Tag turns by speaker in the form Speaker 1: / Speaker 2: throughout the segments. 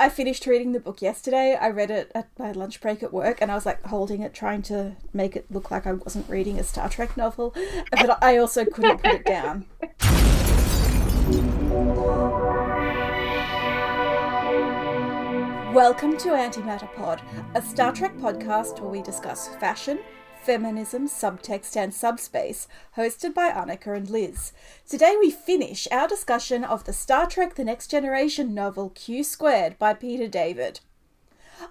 Speaker 1: I finished reading the book yesterday. I read it at my lunch break at work and I was like holding it, trying to make it look like I wasn't reading a Star Trek novel. But I also couldn't put it down. Welcome to Antimatter Pod, a Star Trek podcast where we discuss fashion, feminism, subtext, and subspace, hosted by Anika and Liz. Today we finish our discussion of the Star Trek The Next Generation novel Q Squared by Peter David.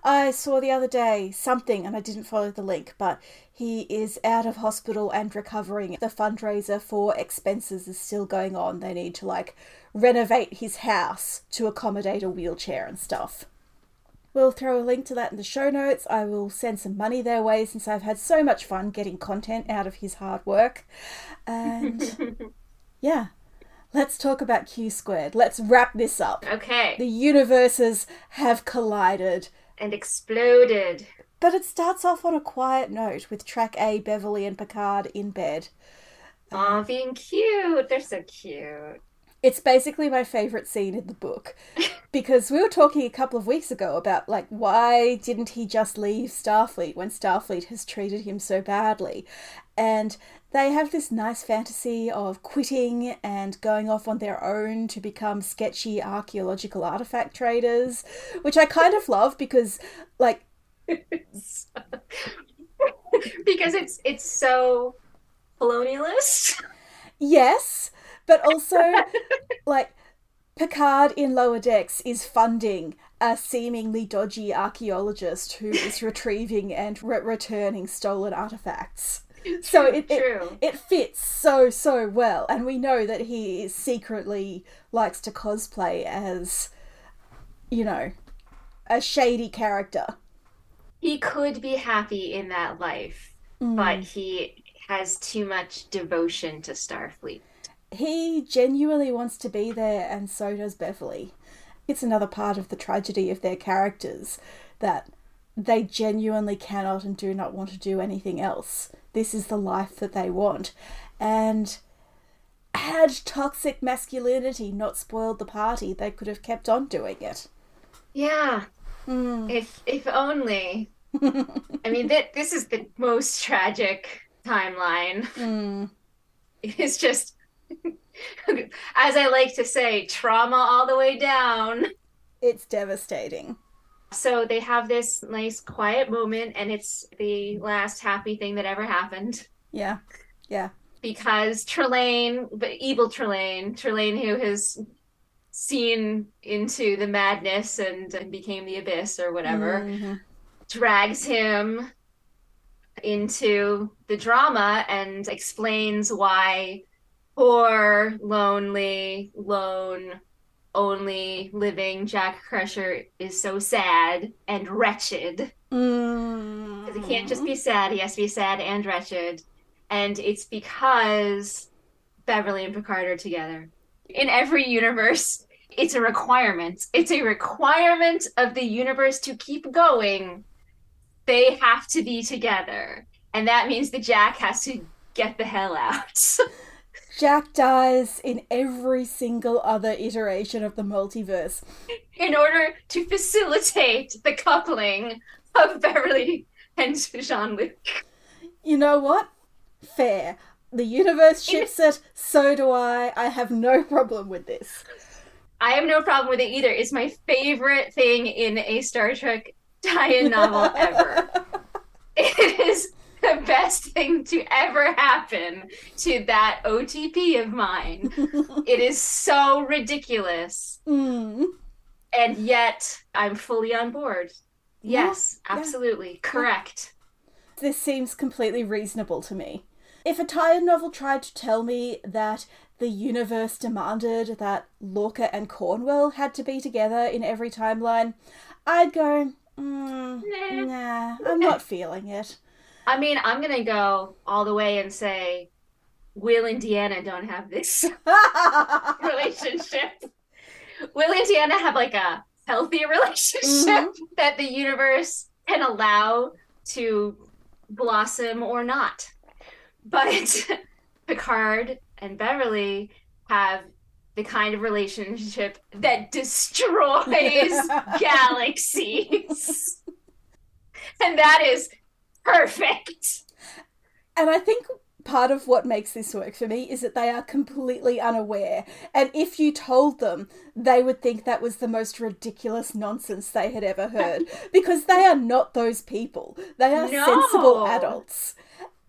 Speaker 1: I saw the other day something, and I didn't follow the link, but he is out of hospital and recovering. The fundraiser for expenses is still going on. They need to like renovate his house to accommodate a wheelchair and stuff. We'll throw a link to that in the show notes. I will send some money their way since I've had so much fun getting content out of his hard work. And yeah, let's talk about Q squared. Let's wrap this up.
Speaker 2: Okay.
Speaker 1: The universes have collided
Speaker 2: and exploded.
Speaker 1: But it starts off on a quiet note with track A, Beverly and Picard in bed.
Speaker 2: Aw, being cute. They're so cute.
Speaker 1: It's basically my favorite scene in the book because we were talking a couple of weeks ago about like why didn't he just leave Starfleet when Starfleet has treated him so badly? And they have this nice fantasy of quitting and going off on their own to become sketchy archaeological artifact traders, which I kind of love because like
Speaker 2: because it's it's so colonialist.
Speaker 1: Yes, but also, like, Picard in Lower Decks is funding a seemingly dodgy archaeologist who is retrieving and re- returning stolen artifacts.
Speaker 2: True,
Speaker 1: so it,
Speaker 2: true.
Speaker 1: it it fits so so well, and we know that he secretly likes to cosplay as, you know, a shady character.
Speaker 2: He could be happy in that life,
Speaker 1: Mm.
Speaker 2: but he has too much devotion to Starfleet.
Speaker 1: He genuinely wants to be there, and so does Beverly. It's another part of the tragedy of their characters that they genuinely cannot and do not want to do anything else. This is the life that they want. And had toxic masculinity not spoiled the party, they could have kept on doing it.
Speaker 2: Yeah,
Speaker 1: Mm.
Speaker 2: if if only. I mean, th- this is the most tragic timeline.
Speaker 1: Mm.
Speaker 2: It's just, as I like to say, trauma all the way down.
Speaker 1: It's devastating.
Speaker 2: So they have this nice quiet moment, and it's the last happy thing that ever happened
Speaker 1: Yeah. Yeah.
Speaker 2: because Trelane, but evil Trelane, Trelane who has seen into the madness and, and became the abyss or whatever,
Speaker 1: Mhm.
Speaker 2: drags him into the drama and explains why poor, lonely, lone, only living Jack Crusher is so sad and wretched.
Speaker 1: Mm.
Speaker 2: Because he can't just be sad, he has to be sad and wretched. And it's because Beverly and Picard are together. In every universe, it's a requirement. It's a requirement of the universe to keep going. They have to be together. And that means that Jack has to get the hell out.
Speaker 1: Jack dies in every single other iteration of the multiverse.
Speaker 2: in order to facilitate the coupling of Beverly and Jean Luc.
Speaker 1: You know what? Fair. The universe ships it, so do I. I have no problem with this.
Speaker 2: I have no problem with it either. It's my favorite thing in a Star Trek tie-in novel ever. It is the best thing to ever happen to that OTP of mine. It is so ridiculous,
Speaker 1: Mm.
Speaker 2: and yet I'm fully on board. Yes,
Speaker 1: Yeah, yeah.
Speaker 2: absolutely. Correct.
Speaker 1: This seems completely reasonable to me. If a tie-in novel tried to tell me that the universe demanded that Lorca and Cornwell had to be together in every timeline, I'd go, mm,
Speaker 2: Nah.
Speaker 1: nah, I'm not feeling it.
Speaker 2: I mean, I'm gonna go all the way and say Will and Deanna don't have this relationship. Will and Deanna have like a healthy relationship mm-hmm. that the universe can allow to blossom or not. But Picard and Beverly have the kind of relationship that destroys galaxies. and that is perfect.
Speaker 1: And I think part of what makes this work for me is that they are completely unaware. And if you told them, they would think that was the most ridiculous nonsense they had ever heard because they are not those people. They are
Speaker 2: No.
Speaker 1: sensible adults.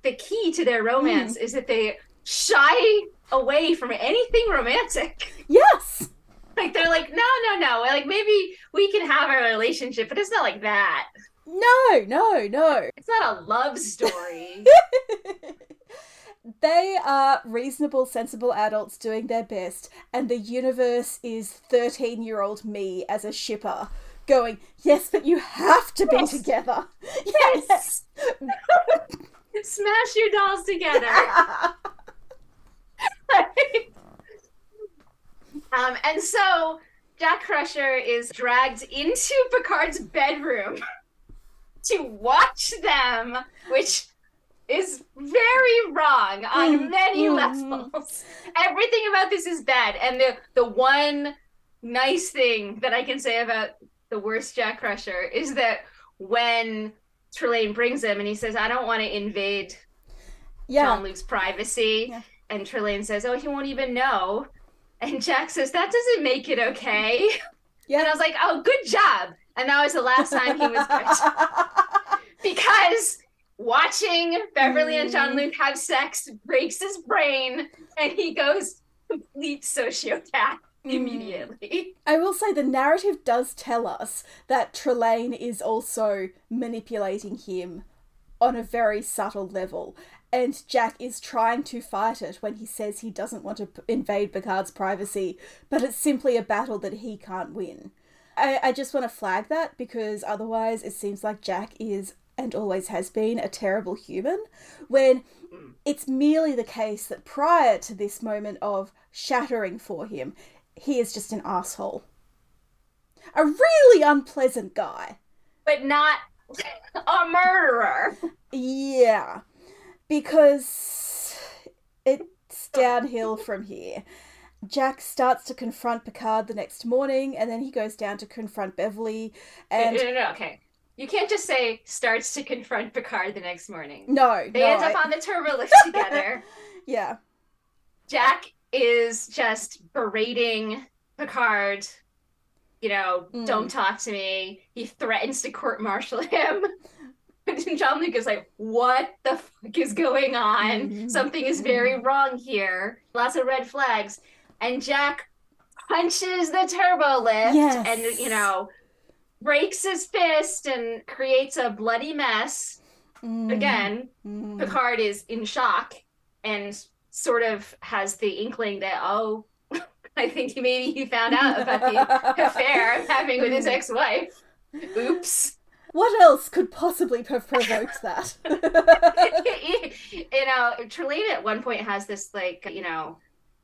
Speaker 2: The key to their romance hmm. is that they shy away from anything romantic.
Speaker 1: Yes.
Speaker 2: Like they're like, no, no, no. Like maybe we can have a relationship, but it's not like that.
Speaker 1: No, no, no.
Speaker 2: It's not a love story.
Speaker 1: They are reasonable, sensible adults doing their best, and the universe is 13 year old me as a shipper going, Yes, but you have to be
Speaker 2: Yes.
Speaker 1: together.
Speaker 2: yes. Smash your dolls together. um, and so Jack Crusher is dragged into Picard's bedroom to watch them, which is very wrong on
Speaker 1: Mm,
Speaker 2: many levels. Everything about this is bad. And the the one nice thing that I can say about the worst Jack Crusher is that when Trelane brings him and he says, I don't want to invade
Speaker 1: yeah.
Speaker 2: Jean Luc's privacy.
Speaker 1: Yeah.
Speaker 2: And Trelane says, Oh, he won't even know. And Jack says, That doesn't make it okay.
Speaker 1: Yeah.
Speaker 2: And I was like, Oh, good job. And that was the last time he was good. because watching Beverly and Jean Luc mm-hmm. have sex breaks his brain and he goes complete sociopath mm. immediately.
Speaker 1: I will say the narrative does tell us that Trelane is also manipulating him on a very subtle level. And Jack is trying to fight it when he says he doesn't want to p- invade Picard's privacy, but it's simply a battle that he can't win. I, I just want to flag that because otherwise it seems like Jack is and always has been a terrible human when it's merely the case that prior to this moment of shattering for him, he is just an asshole. A really unpleasant guy.
Speaker 2: But not a murderer.
Speaker 1: Yeah. Because it's downhill from here. Jack starts to confront Picard the next morning, and then he goes down to confront Beverly. And
Speaker 2: no, no, no, okay. You can't just say starts to confront Picard the next morning.
Speaker 1: no,
Speaker 2: They
Speaker 1: no,
Speaker 2: end
Speaker 1: I-
Speaker 2: up on the turbo together.
Speaker 1: yeah,
Speaker 2: Jack is just berating Picard. You know,
Speaker 1: Mm.
Speaker 2: don't talk to me. He threatens to court martial him. And Jean Luc is like, what the fuck is going on?
Speaker 1: Mhm.
Speaker 2: Something is very wrong here. Lots of red flags. And Jack punches the turbo lift
Speaker 1: Yes.
Speaker 2: and, you know, breaks his fist and creates a bloody mess.
Speaker 1: Mm,
Speaker 2: Again,
Speaker 1: mm.
Speaker 2: Picard is in shock and sort of has the inkling that oh, I think he maybe he found out about the affair I'm having with his ex-wife. Oops.
Speaker 1: What else could possibly have provoked that?
Speaker 2: you know, Trelane at one point has this like you know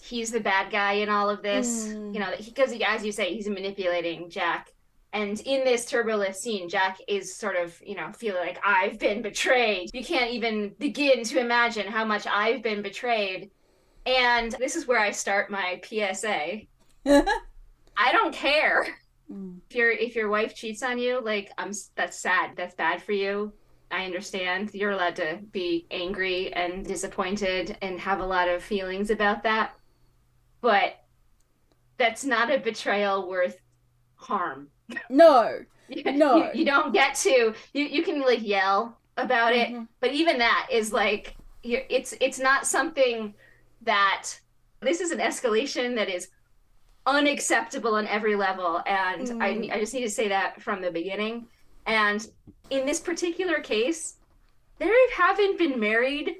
Speaker 2: he's the bad guy in all of this.
Speaker 1: Mm.
Speaker 2: You know, because as you say, he's manipulating Jack. And in this turbulent scene, Jack is sort of, you know, feeling like I've been betrayed. You can't even begin to imagine how much I've been betrayed. And this is where I start my PSA. I don't care
Speaker 1: Mm.
Speaker 2: if your if your wife cheats on you. Like I'm, that's sad. That's bad for you. I understand. You're allowed to be angry and disappointed and have a lot of feelings about that. But that's not a betrayal worth harm.
Speaker 1: no. No.
Speaker 2: you, you don't get to. You you can like yell about it,
Speaker 1: Mhm.
Speaker 2: but even that is like it's it's not something that this is an escalation that is unacceptable on every level and
Speaker 1: Mm.
Speaker 2: I, I just need to say that from the beginning and in this particular case they haven't been married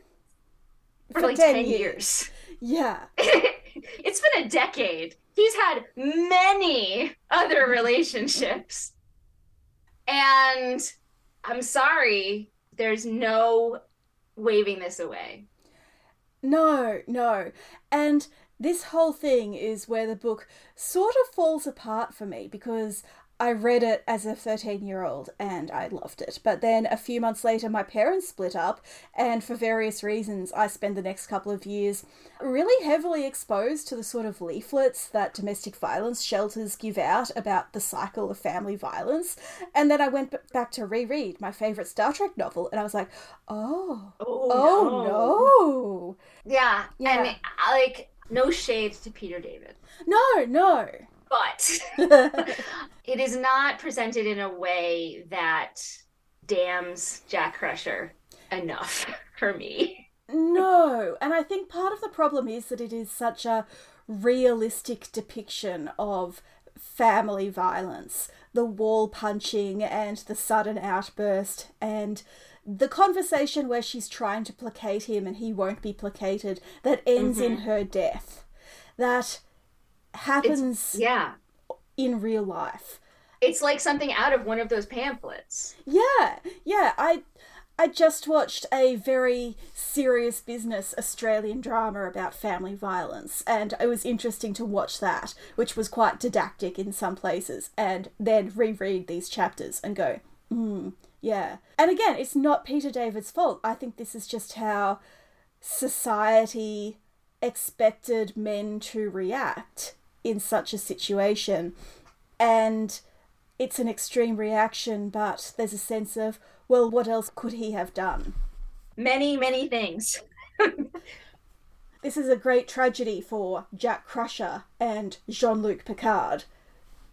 Speaker 2: for,
Speaker 1: For
Speaker 2: like
Speaker 1: 10
Speaker 2: 10,
Speaker 1: years.
Speaker 2: years.
Speaker 1: Yeah.
Speaker 2: it's been a decade. He's had many other relationships. And I'm sorry, there's no waving this away.
Speaker 1: No, no. And this whole thing is where the book sort of falls apart for me because I read it as a 13 year old and I loved it. But then a few months later, my parents split up, and for various reasons, I spent the next couple of years really heavily exposed to the sort of leaflets that domestic violence shelters give out about the cycle of family violence. And then I went back to reread my favourite Star Trek novel, and I was like, oh, oh, oh no. no.
Speaker 2: Yeah. yeah. I mean, like, no shade to Peter David.
Speaker 1: No, no
Speaker 2: but it is not presented in a way that damns Jack Crusher enough for me.
Speaker 1: No, and I think part of the problem is that it is such a realistic depiction of family violence the wall punching and the sudden outburst and the conversation where she's trying to placate him and he won't be placated that ends mm-hmm. in her death that happens
Speaker 2: it's, yeah.
Speaker 1: in real life.
Speaker 2: It's like something out of one of those pamphlets.
Speaker 1: Yeah yeah i i just watched a very serious business australian drama about family violence and it was interesting to watch that which was quite didactic in some places and then reread these chapters and go hmm yeah. And again it's not peter david's fault. I think this is just how society expected men to react in such a situation. And it's an extreme reaction, but there's a sense of, well, what else could he have done?
Speaker 2: Many, many things.
Speaker 1: this is a great tragedy for Jack Crusher and Jean Luc Picard.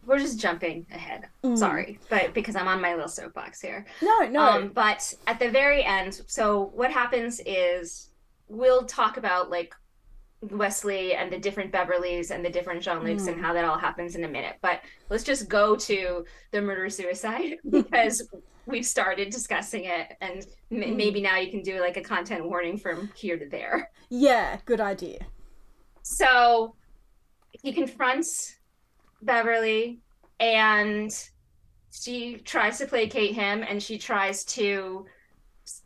Speaker 2: We're just jumping ahead. Mm. Sorry, but because I'm on my little soapbox here.
Speaker 1: No, no.
Speaker 2: Um, but at the very end, so what happens is we'll talk about like Wesley and the different Beverlys and the different Jean Lucs mm. and how that all happens in a minute. But let's just go to the murder suicide because we've started discussing it, and m- mm. maybe now you can do like a content warning from here to there.
Speaker 1: Yeah, good idea.
Speaker 2: So he confronts Beverly and she tries to placate him and she tries to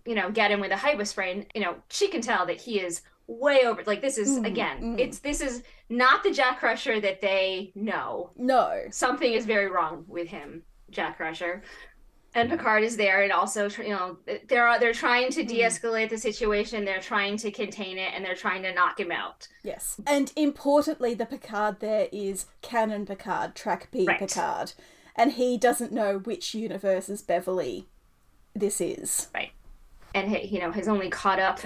Speaker 2: you know get him with a hypo spray you know she can tell that he is way over like this is mm, again mm. it's this is not the jack crusher that they know.
Speaker 1: No.
Speaker 2: Something is very wrong with him jack crusher and picard is there and also you know they're they're trying to mm. de-escalate the situation they're trying to contain it and they're trying to knock him out.
Speaker 1: Yes. And importantly the picard there is canon picard track b right. picard. And he doesn't know which universe's beverly this is.
Speaker 2: Right. And he, you know has only caught up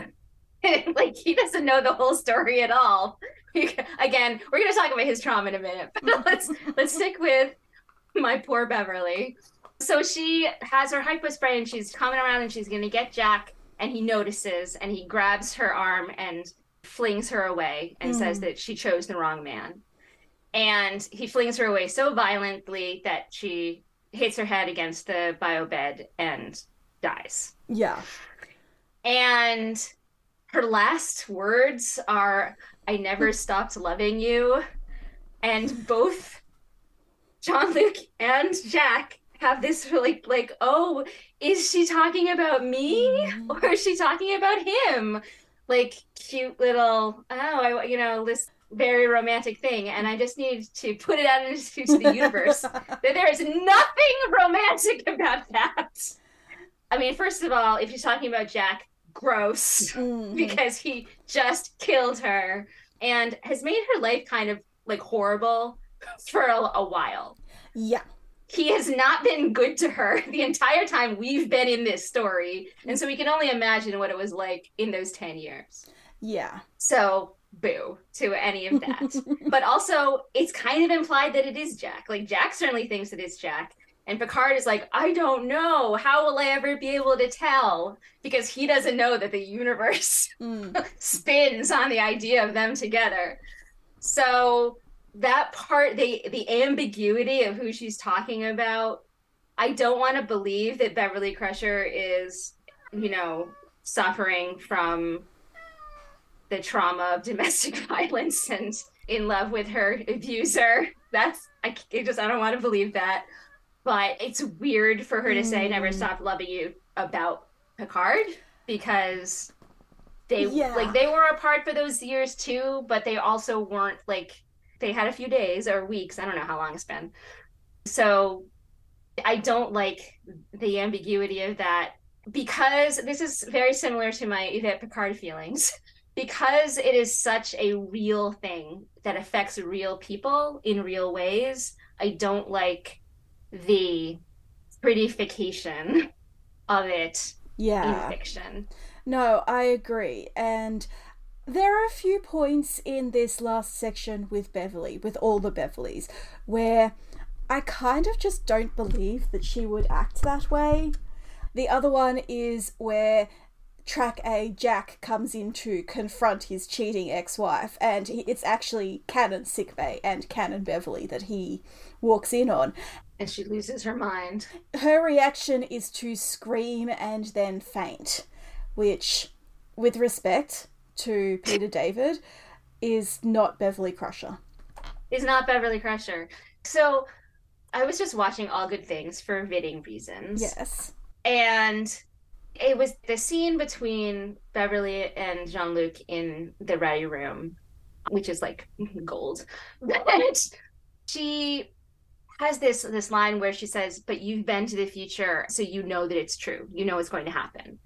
Speaker 2: like he doesn't know the whole story at all. Again, we're gonna talk about his trauma in a minute, but let's let's stick with my poor Beverly. So she has her hypo spray and she's coming around and she's gonna get Jack, and he notices and he grabs her arm and flings her away and mm. says that she chose the wrong man. And he flings her away so violently that she hits her head against the bio bed and dies.
Speaker 1: Yeah.
Speaker 2: And her last words are I never stopped loving you. And both Jean Luc and Jack have this like like, oh, is she talking about me mm-hmm. or is she talking about him? Like cute little oh, I you know, this very romantic thing, and I just need to put it out into the universe that there is nothing romantic about that. I mean, first of all, if she's talking about Jack, gross mm-hmm. because he just killed her and has made her life kind of like horrible for a, a while.
Speaker 1: Yeah.
Speaker 2: He has not been good to her the entire time we've been in this story. And so we can only imagine what it was like in those 10 years.
Speaker 1: Yeah.
Speaker 2: So boo to any of that. but also, it's kind of implied that it is Jack. Like, Jack certainly thinks it is Jack. And Picard is like, I don't know. How will I ever be able to tell? Because he doesn't know that the universe mm. spins on the idea of them together. So that part, the the ambiguity of who she's talking about, I don't want to believe that Beverly Crusher is, you know, suffering from the trauma of domestic violence and in love with her abuser. That's I, I just I don't want to believe that but it's weird for her to say never mm. stop loving you about Picard because they yeah. like they were apart for those years too, but they also weren't like they had a few days or weeks, I don't know how long it's been. So I don't like the ambiguity of that because this is very similar to my Yvette Picard feelings. Because it is such a real thing that affects real people in real ways, I don't like the prettification of it
Speaker 1: yeah.
Speaker 2: in fiction.
Speaker 1: No, I agree. And there are a few points in this last section with Beverly, with all the Beverlys, where I kind of just don't believe that she would act that way. The other one is where track A, Jack comes in to confront his cheating ex wife, and he, it's actually Canon Sickbay and Canon Beverly that he walks in on.
Speaker 2: And she loses her mind.
Speaker 1: Her reaction is to scream and then faint, which, with respect to Peter David, is not Beverly Crusher.
Speaker 2: Is not Beverly Crusher. So I was just watching All Good Things for bidding reasons.
Speaker 1: Yes.
Speaker 2: And it was the scene between Beverly and Jean Luc in the ready room, which is like gold. But she has this this line where she says, "But you've been to the future, so you know that it's true. You know it's going to happen."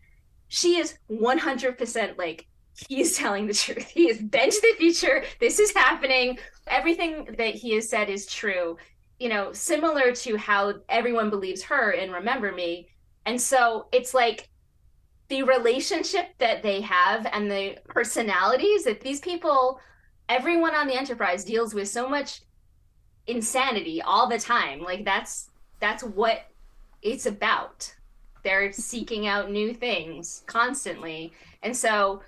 Speaker 2: She is one hundred percent like he is telling the truth. He has been to the future. This is happening. Everything that he has said is true. You know, similar to how everyone believes her in Remember Me. And so it's like the relationship that they have and the personalities that these people everyone on the enterprise deals with so much insanity all the time. Like that's that's what it's about. They're seeking out new things constantly. And so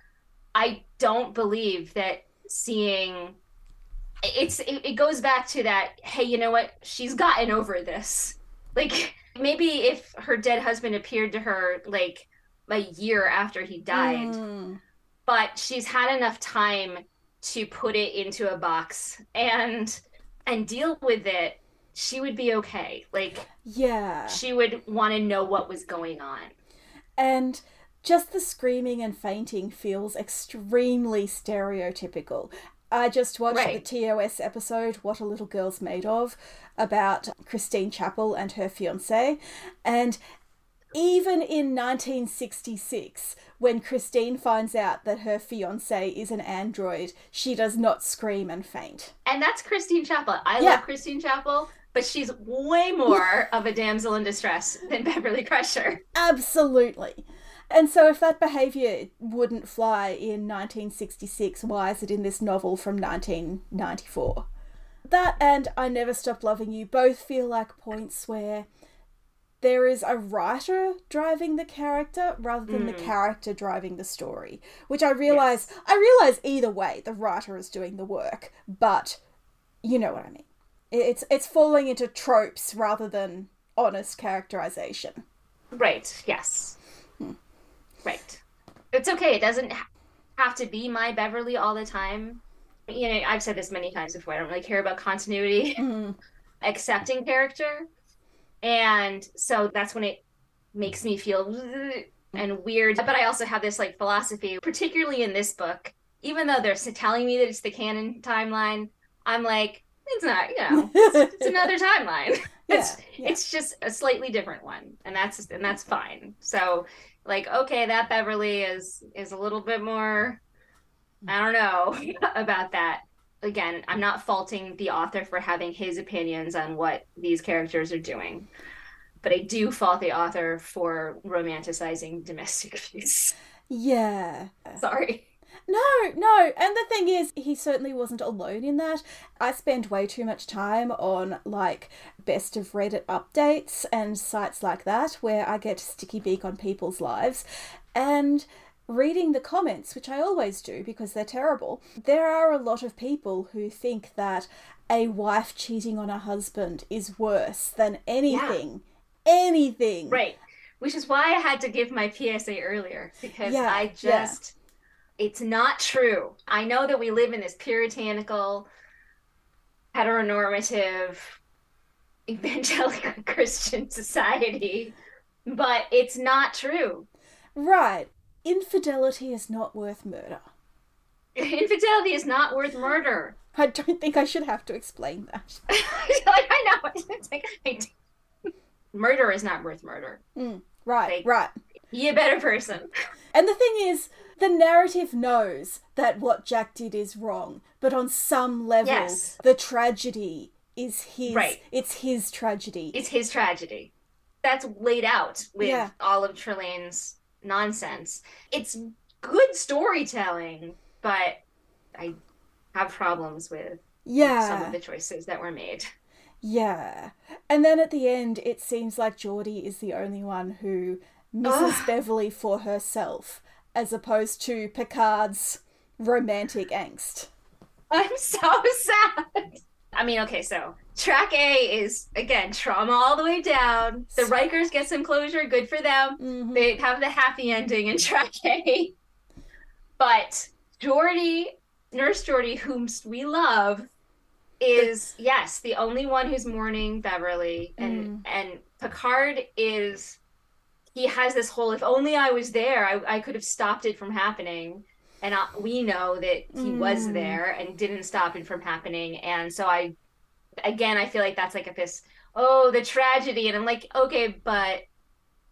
Speaker 2: i don't believe that seeing it's it, it goes back to that hey you know what? She's gotten over this. Like maybe if her dead husband appeared to her like a year after he died.
Speaker 1: Mm.
Speaker 2: But she's had enough time to put it into a box. And and deal with it. She would be okay. Like
Speaker 1: Yeah.
Speaker 2: she would want to know what was going on.
Speaker 1: And just the screaming and fainting feels extremely stereotypical. I just watched
Speaker 2: Right.
Speaker 1: the TOS episode, What Are Little Girls Made Of, about Christine Chapel and her fiance. And even in 1966, when Christine finds out that her fiance is an android, she does not scream and faint.
Speaker 2: And that's Christine Chapel. I
Speaker 1: Yeah.
Speaker 2: love Christine Chapel, but she's way more of a damsel in distress than Beverly Crusher.
Speaker 1: Absolutely. And so, if that behaviour wouldn't fly in 1966, why is it in this novel from 1994? That and I Never Stop Loving You both feel like points where there is a writer driving the character rather than the character driving the story. Which I realise, I realise either way, the writer is doing the work, but you know what I mean. It's it's falling into tropes rather than honest characterization.
Speaker 2: Right. Yes. Right. It's okay. It doesn't have to be my Beverly all the time. You know, I've said this many times before. I don't really care about continuity,
Speaker 1: Mm.
Speaker 2: accepting character. And so that's when it makes me feel and weird. But I also have this like philosophy, particularly in this book, even though they're telling me that it's the canon timeline, I'm like, it's not, you know, it's, it's another timeline. It's
Speaker 1: yeah.
Speaker 2: it's just a slightly different one, and that's and that's fine. So, like, okay, that Beverly is is a little bit more. I don't know about that. Again, I'm not faulting the author for having his opinions on what these characters are doing, but I do fault the author for romanticizing domestic abuse.
Speaker 1: Yeah.
Speaker 2: Sorry.
Speaker 1: No, no. And the thing is, he certainly wasn't alone in that. I spend way too much time on like best of Reddit updates and sites like that where I get sticky beak on people's lives. And reading the comments, which I always do because they're terrible, there are a lot of people who think that a wife cheating on a husband is worse than anything. Anything.
Speaker 2: Right. Which is why I had to give my PSA earlier because
Speaker 1: Yeah,
Speaker 2: I
Speaker 1: yeah.
Speaker 2: just it's not true. I know that we live in this puritanical heteronormative evangelical Christian society, but it's not true.
Speaker 1: Right. Infidelity is not worth murder.
Speaker 2: Infidelity is not worth murder.
Speaker 1: I don't think I should have to explain that.
Speaker 2: I know. It's like, I murder is not worth murder.
Speaker 1: Mm, right,
Speaker 2: Like-
Speaker 1: right.
Speaker 2: Be a better person.
Speaker 1: And the thing is, the narrative knows that what Jack did is wrong, but on some level,
Speaker 2: Yes.
Speaker 1: the tragedy is his.
Speaker 2: Right.
Speaker 1: It's his tragedy.
Speaker 2: It's his tragedy. That's laid out with
Speaker 1: Yeah.
Speaker 2: all of Trelane's nonsense. It's good storytelling, but I have problems with
Speaker 1: yeah.
Speaker 2: some of the choices that were made.
Speaker 1: Yeah. And then at the end, it seems like Geordi is the only one who misses
Speaker 2: Ugh.
Speaker 1: Beverly for herself, as opposed to Picard's romantic angst.
Speaker 2: I'm so sad. I mean, okay, so track A is again trauma all the way down. The Rikers get some closure, good for them.
Speaker 1: Mhm.
Speaker 2: They have the happy ending in track A. But Geordi, Nurse Jordy, whom we love, is yes, the only one who's mourning Beverly. And and Picard is he has this whole if only I was there, I, I could have stopped it from happening. And I, we know that he was
Speaker 1: Mm.
Speaker 2: there and didn't stop it from happening. And so I, again, I feel like that's like a this, oh, the tragedy. And I'm like, okay, but,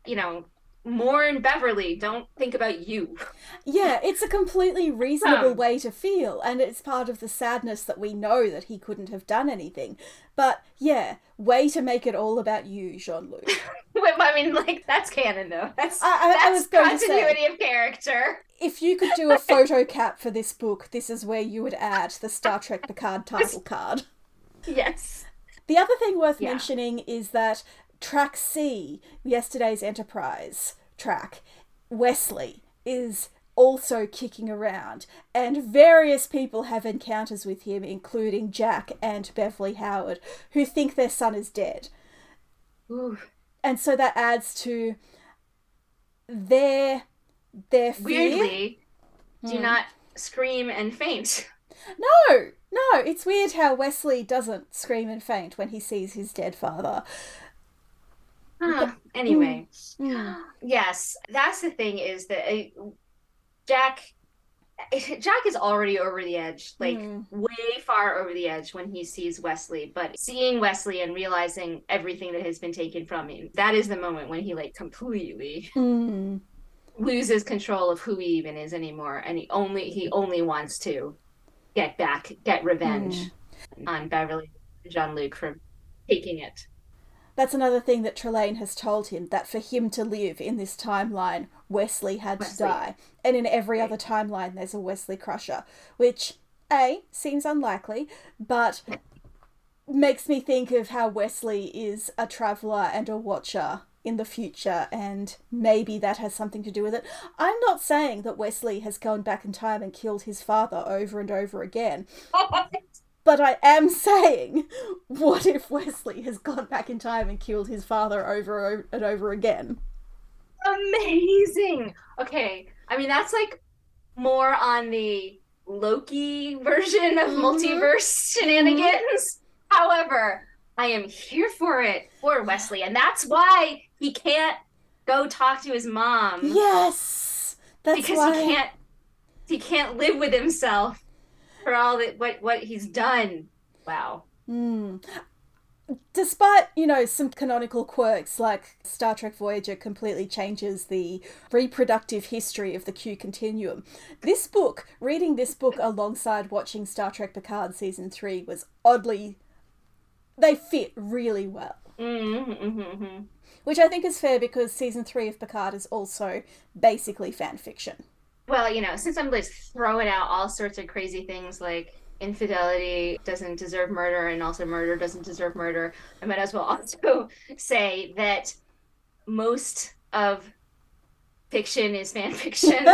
Speaker 2: you know, mourn Beverly. Don't think about you.
Speaker 1: Yeah, it's a completely reasonable
Speaker 2: Um.
Speaker 1: way to feel, and it's part of the sadness that we know that he couldn't have done anything. But yeah, way to make it all about you, Jean Luc.
Speaker 2: I mean, like, that's canon, though. That's,
Speaker 1: I- I- I was going to say-
Speaker 2: continuity of character.
Speaker 1: if you could do a photo cap for this book, this is where you would add the Star Trek Picard title card.
Speaker 2: Yes.
Speaker 1: The other thing worth
Speaker 2: Yeah.
Speaker 1: mentioning is that track C, yesterday's Enterprise track, Wesley, is also kicking around, and various people have encounters with him, including Jack and Beverly Howard, who think their son is dead.
Speaker 2: Ooh.
Speaker 1: And so that adds to their their fear.
Speaker 2: Weirdly, do
Speaker 1: Hmm.
Speaker 2: not scream and faint.
Speaker 1: No, no, it's weird how Wesley doesn't scream and faint when he sees his dead father.
Speaker 2: Anyway.
Speaker 1: Mm.
Speaker 2: Yes, that's the thing is that uh, Jack Jack is already over the edge, like
Speaker 1: Mm.
Speaker 2: way far over the edge when he sees Wesley. But seeing Wesley and realizing everything that has been taken from him, that is the moment when he like completely
Speaker 1: Mm.
Speaker 2: loses control of who he even is anymore, and he only he only wants to get back, get revenge on Beverly Jean Luc for taking it.
Speaker 1: That's another thing that Trelane has told him that for him to live in this timeline, Wesley had to die. And in every other timeline, there's a Wesley Crusher, which, A, seems unlikely, but makes me think of how Wesley is a traveller and a watcher in the future, and maybe that has something to do with it. I'm not saying that Wesley has gone back in time and killed his father over and over again. But I am saying, what if Wesley has gone back in time and killed his father over and over again?
Speaker 2: amazing. Okay, I mean that's like more on the Loki version of
Speaker 1: Mhm.
Speaker 2: multiverse shenanigans. However, I am here for it for Wesley, and that's why he can't go talk to his mom
Speaker 1: Yes, that's
Speaker 2: because
Speaker 1: why.
Speaker 2: he can't he can't live with himself for all that what what he's done. Wow.
Speaker 1: Hmm. Despite, you know, some canonical quirks like Star Trek Voyager completely changes the reproductive history of the Q continuum, this book, reading this book alongside watching Star Trek Picard season 3 was oddly. They fit really well.
Speaker 2: Mm-hmm, mm-hmm.
Speaker 1: Which I think is fair because season 3 of Picard is also basically fan fiction.
Speaker 2: Well, you know, since I'm just throwing out all sorts of crazy things like infidelity doesn't deserve murder and also murder doesn't deserve murder, I might as well also say that most of fiction is fan fiction.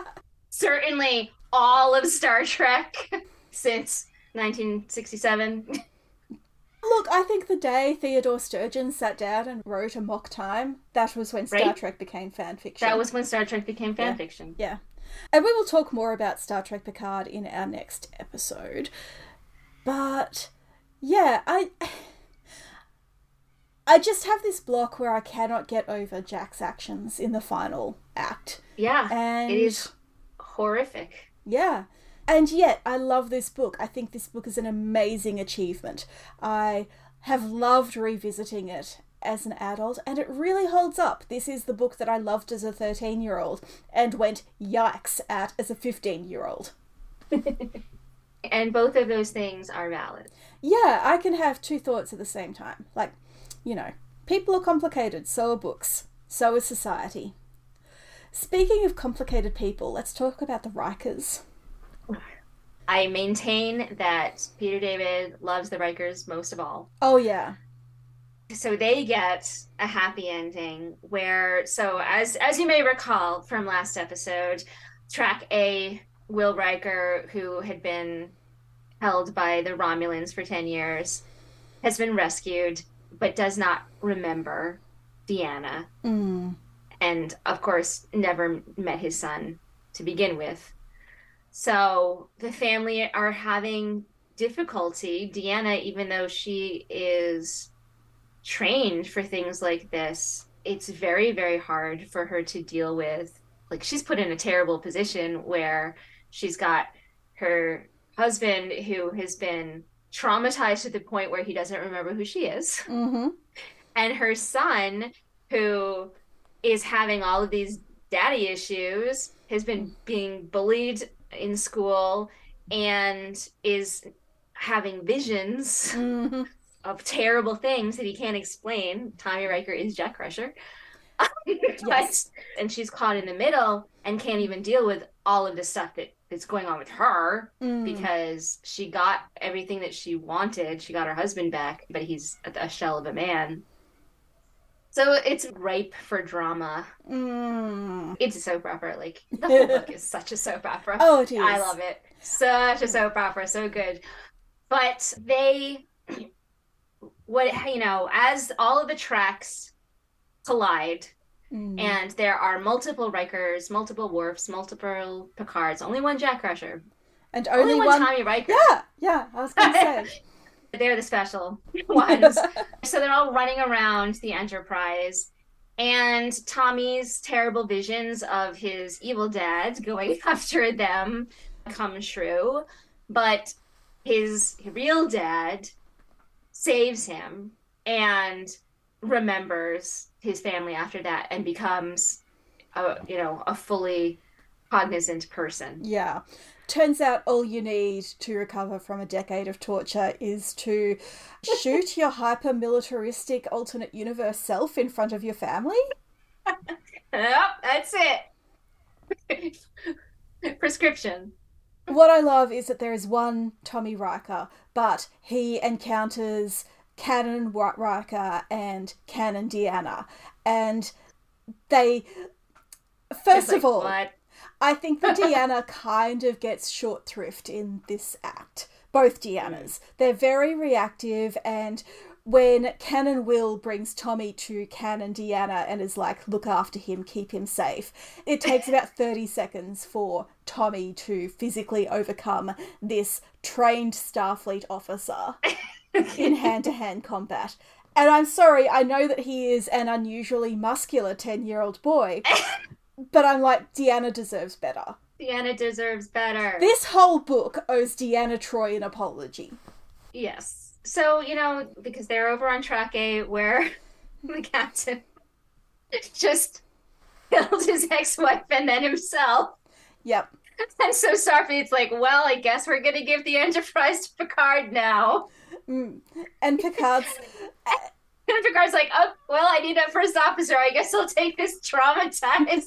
Speaker 2: Certainly all of Star Trek since 1967.
Speaker 1: Look, I think the day Theodore Sturgeon sat down and wrote Amok Time, that was when Star
Speaker 2: Right.
Speaker 1: Trek became fan fiction.
Speaker 2: That was when Star Trek became fan
Speaker 1: Yeah.
Speaker 2: fiction.
Speaker 1: Yeah. And we will talk more about Star Trek Picard in our next episode. But yeah, I I just have this block where I cannot get over Jack's actions in the final act.
Speaker 2: Yeah,
Speaker 1: And
Speaker 2: it is horrific.
Speaker 1: Yeah. And yet, I love this book. I think this book is an amazing achievement. I have loved revisiting it as an adult, and it really holds up. This is the book that I loved as a 13 year old and went yikes at as a 15 year old.
Speaker 2: and both of those things are valid.
Speaker 1: Yeah, I can have two thoughts at the same time. Like, you know, people are complicated, so are books, so is society. Speaking of complicated people, let's talk about the Rikers.
Speaker 2: I maintain that Peter David loves the Rikers most of all.
Speaker 1: Oh, yeah.
Speaker 2: So they get a happy ending where so as as you may recall from last episode, track A Will Riker, who had been held by the Romulans for 10 years, has been rescued, but does not remember Deanna.
Speaker 1: Mm.
Speaker 2: And of course, never met his son to begin with. So the family are having difficulty. Deanna, even though she is trained for things like this, it's very, very hard for her to deal with. Like, she's put in a terrible position where she's got her husband who has been traumatized to the point where he doesn't remember who she is,
Speaker 1: mm-hmm.
Speaker 2: and her son who is having all of these daddy issues, has been being bullied in school, and is having visions
Speaker 1: Mm-hmm.
Speaker 2: Of terrible things that he can't explain. Tommy Riker is Jack Crusher. but,
Speaker 1: Yes.
Speaker 2: And she's caught in the middle and can't even deal with all of the stuff that, that's going on with her
Speaker 1: Mm.
Speaker 2: because she got everything that she wanted. She got her husband back, but he's a, a shell of a man. So it's ripe for drama.
Speaker 1: Mm.
Speaker 2: It's a soap opera. Like the whole book is such a soap opera.
Speaker 1: Oh, it is.
Speaker 2: I love it. Such a soap opera, so good. But they, what you know, as all of the tracks collide,
Speaker 1: Mm.
Speaker 2: and there are multiple Rikers, multiple Worfs, multiple Picards, only one Jack Crusher,
Speaker 1: And
Speaker 2: only,
Speaker 1: only,
Speaker 2: one,
Speaker 1: one.
Speaker 2: Tommy Riker.
Speaker 1: Yeah, yeah. I was going to say.
Speaker 2: They're the special ones. so they're all running around the Enterprise. And Tommy's terrible visions of his evil dad going after them come true. But his real dad saves him and remembers his family after that and becomes a you know a fully cognizant person.
Speaker 1: Yeah. Turns out all you need to recover from a decade of torture is to shoot your hyper militaristic alternate universe self in front of your family.
Speaker 2: Yep, that's it. Prescription.
Speaker 1: What I love is that there is one Tommy Riker, but he encounters Canon Ri- Riker and Canon Deanna. And they. First
Speaker 2: like,
Speaker 1: of all,
Speaker 2: what?
Speaker 1: I think that Deanna kind of gets short thrift in this act. Both Deannas. Mm. They're very reactive, and when Canon Will brings Tommy to Canon Deanna and is like, look after him, keep him safe, it takes about 30 seconds for Tommy to physically overcome this trained Starfleet officer in hand to hand combat. And I'm sorry, I know that he is an unusually muscular 10 year old boy, but I'm like, Deanna deserves better.
Speaker 2: Deanna deserves better.
Speaker 1: This whole book owes Deanna Troi an apology.
Speaker 2: Yes. So, you know, because they're over on track A where the captain just killed his ex wife and then himself.
Speaker 1: Yep.
Speaker 2: And so Starfleet's like, well, I guess we're going to give the Enterprise to Picard now.
Speaker 1: Mm. And Picard's.
Speaker 2: And Picard's like, oh, well, I need a first officer. I guess I'll take this traumatized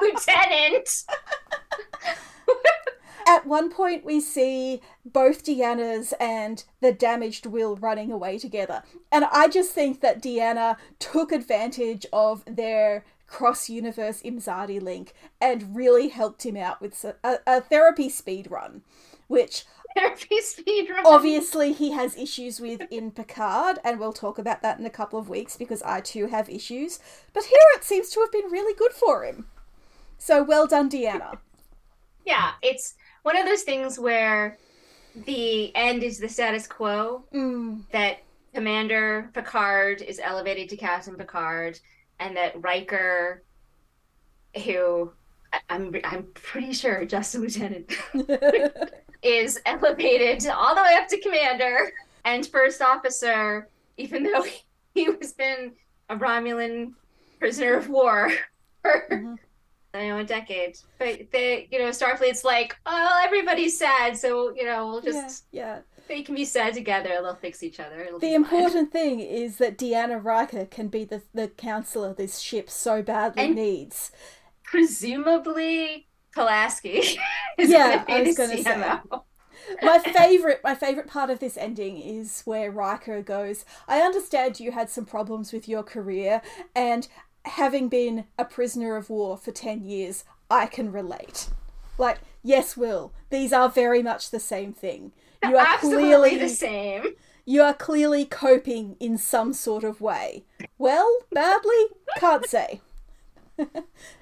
Speaker 2: lieutenant.
Speaker 1: At one point, we see both Deanna's and the damaged Will running away together. And I just think that Deanna took advantage of their cross universe Imzadi link and really helped him out with a therapy speed run, which
Speaker 2: Therapy speed run.
Speaker 1: obviously he has issues with in Picard, and we'll talk about that in a couple of weeks because I too have issues. But here it seems to have been really good for him. So well done, Deanna.
Speaker 2: Yeah, it's one of those things where the end is the status quo.
Speaker 1: Mm,
Speaker 2: that Commander Picard is elevated to Captain Picard, and that Riker, who I'm I'm pretty sure just a lieutenant, is elevated all the way up to Commander, and First Officer, even though he he was been a Romulan prisoner of war for
Speaker 1: Mhm.
Speaker 2: I know a decade. But they, you know, Starfleet's like, oh, everybody's sad, so you know, we'll just
Speaker 1: yeah, yeah.
Speaker 2: they can be sad together. They'll fix each other. It'll
Speaker 1: The important thing is that Deanna Riker can be the, the counselor this ship so badly
Speaker 2: And-
Speaker 1: needs.
Speaker 2: presumably Pulaski is
Speaker 1: Yeah, I was
Speaker 2: the
Speaker 1: gonna say. My favorite, my favorite part of this ending is where Riker goes. I understand you had some problems with your career, and having been a prisoner of war for ten years, I can relate. Like, yes, Will, these are very much the same thing. You are
Speaker 2: Absolutely
Speaker 1: clearly
Speaker 2: the same.
Speaker 1: you are clearly coping in some sort of way. Well, badly, can't say.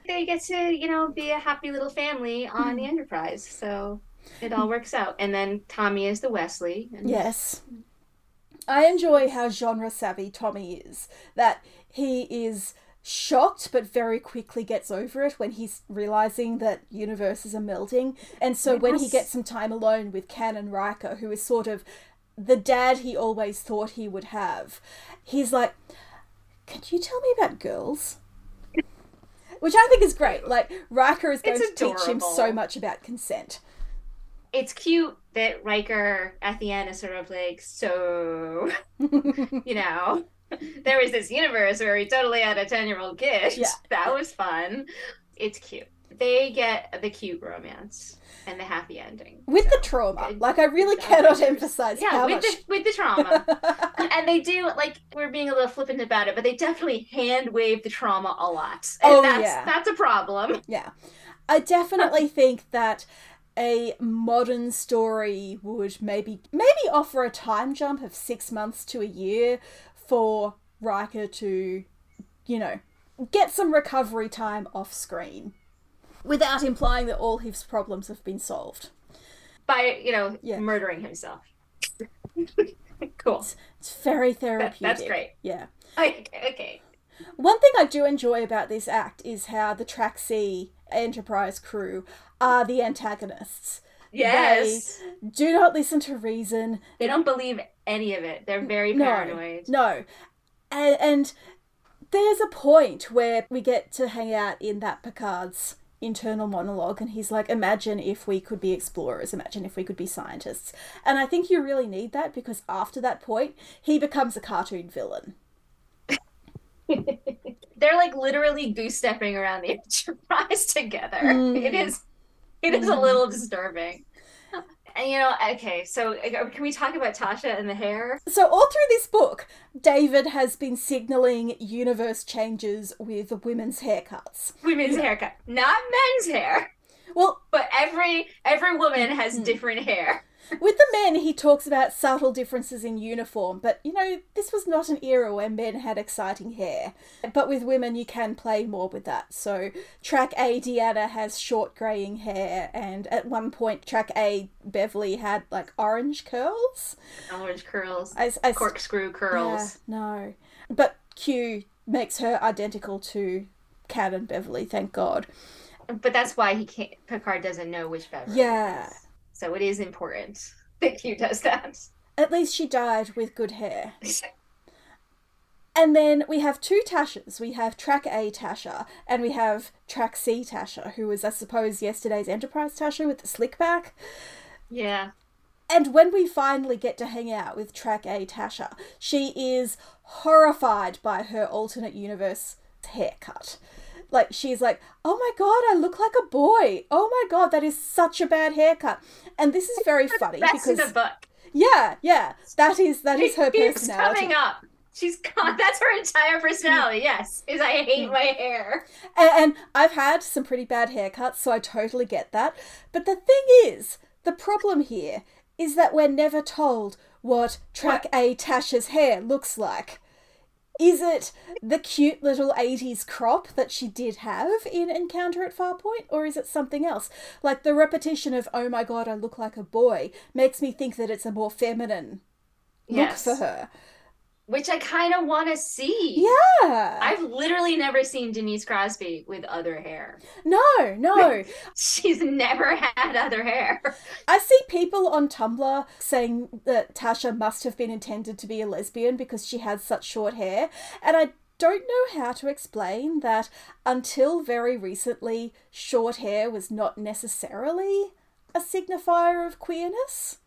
Speaker 2: They get to, you know, be a happy little family on
Speaker 1: Hmm.
Speaker 2: the Enterprise, so it all works out. And then Tommy is the Wesley. And
Speaker 1: Yes. I enjoy how genre savvy Tommy is. That he is shocked but very quickly gets over it when he's realizing that universes are melting. And so when he gets some time alone with Canon Riker, who is sort of the dad he always thought he would have, he's like, Can you tell me about girls? Which I think is great. Like, Riker is going
Speaker 2: It's
Speaker 1: to teach him so much about consent.
Speaker 2: It's cute that Riker at the end is sort of like, so, you know, there was this universe where we totally had a 10 year old kid.
Speaker 1: Yeah.
Speaker 2: That was fun. It's cute. They get the cute romance and the happy ending.
Speaker 1: with the trauma. Like I really cannot emphasize
Speaker 2: Yeah,
Speaker 1: how
Speaker 2: with
Speaker 1: much.
Speaker 2: the with the trauma. and they do like we're being a little flippant about it, but they definitely hand wave the trauma a lot. And
Speaker 1: Oh,
Speaker 2: that's
Speaker 1: yeah.
Speaker 2: that's a problem.
Speaker 1: yeah, I definitely think that a modern story would maybe maybe offer a time jump of six months to a year for Riker to, you know, get some recovery time off screen, without implying that all his problems have been solved.
Speaker 2: By, you know,
Speaker 1: Yeah.
Speaker 2: murdering himself. cool.
Speaker 1: It's very
Speaker 2: That,
Speaker 1: therapeutic.
Speaker 2: that's great.
Speaker 1: Yeah.
Speaker 2: Okay, okay.
Speaker 1: One thing I do enjoy about this act is how the Track C Enterprise crew are the antagonists.
Speaker 2: Yes.
Speaker 1: Do not listen to reason.
Speaker 2: They don't believe any of it. They're very
Speaker 1: No.
Speaker 2: paranoid.
Speaker 1: No. And, and there's a point where we get to hang out in that Picard's internal monologue, and he's like, Imagine if we could be explorers, imagine if we could be scientists. And I think you really need that because after that point, he becomes a cartoon villain.
Speaker 2: They're like literally goose stepping around the enterprise together.
Speaker 1: Mm.
Speaker 2: It is it is a
Speaker 1: Mhm.
Speaker 2: little disturbing. And you know, okay, so uh, can we talk about Tasha and the hair?
Speaker 1: So, all through this book, David has been signaling universe changes with women's haircuts.
Speaker 2: Women's haircut, not men's hair,
Speaker 1: Well,
Speaker 2: but every every woman has
Speaker 1: Mhm.
Speaker 2: different hair.
Speaker 1: With the men, he talks about subtle differences in uniform, but you know, this was not an era where men had exciting hair. But with women, you can play more with that. So, track A, Deanna has short greying hair, and at one point, track A, Beverly had like orange curls.
Speaker 2: Orange curls,
Speaker 1: I, I,
Speaker 2: corkscrew curls.
Speaker 1: Yeah, no. But Q makes her identical to Canon Beverly, thank God.
Speaker 2: But that's why he can't. Picard doesn't know which Beverly.
Speaker 1: Yeah.
Speaker 2: is. So it is important that Q does that.
Speaker 1: At least she died with good hair. And then we have two Tashas. We have Track A Tasha and we have Track C Tasha, who was, I suppose, yesterday's Enterprise Tasha with the slick back.
Speaker 2: yeah.
Speaker 1: And when we finally get to hang out with Track A Tasha, she is horrified by her alternate universe haircut. Like, she's like, oh my god, I look like a boy. Oh my god, that is such a bad haircut. And this is very funny because,
Speaker 2: the book.
Speaker 1: yeah, yeah, that is that is her personality.
Speaker 2: coming up. She's got that's her entire personality. Yes, is I hate my hair.
Speaker 1: And, and I've had some pretty bad haircuts, so I totally get that. But the thing is, the problem here is that we're never told what Track A Tasha's hair looks like. Is it the cute little 80s crop that she did have in Encounter at Farpoint, or is it something else? Like the repetition of, oh my god, I look like a boy, makes me think that it's a more feminine look
Speaker 2: Yes,
Speaker 1: for her.
Speaker 2: which I kind of want to see.
Speaker 1: Yeah.
Speaker 2: I've literally literally never seen Denise Crosby with other hair.
Speaker 1: No, no.
Speaker 2: She's never had other hair.
Speaker 1: I see people on Tumblr saying that Tasha must have been intended to be a lesbian because she has such short hair. And I don't know how to explain that until very recently, short hair was not necessarily a signifier of queerness.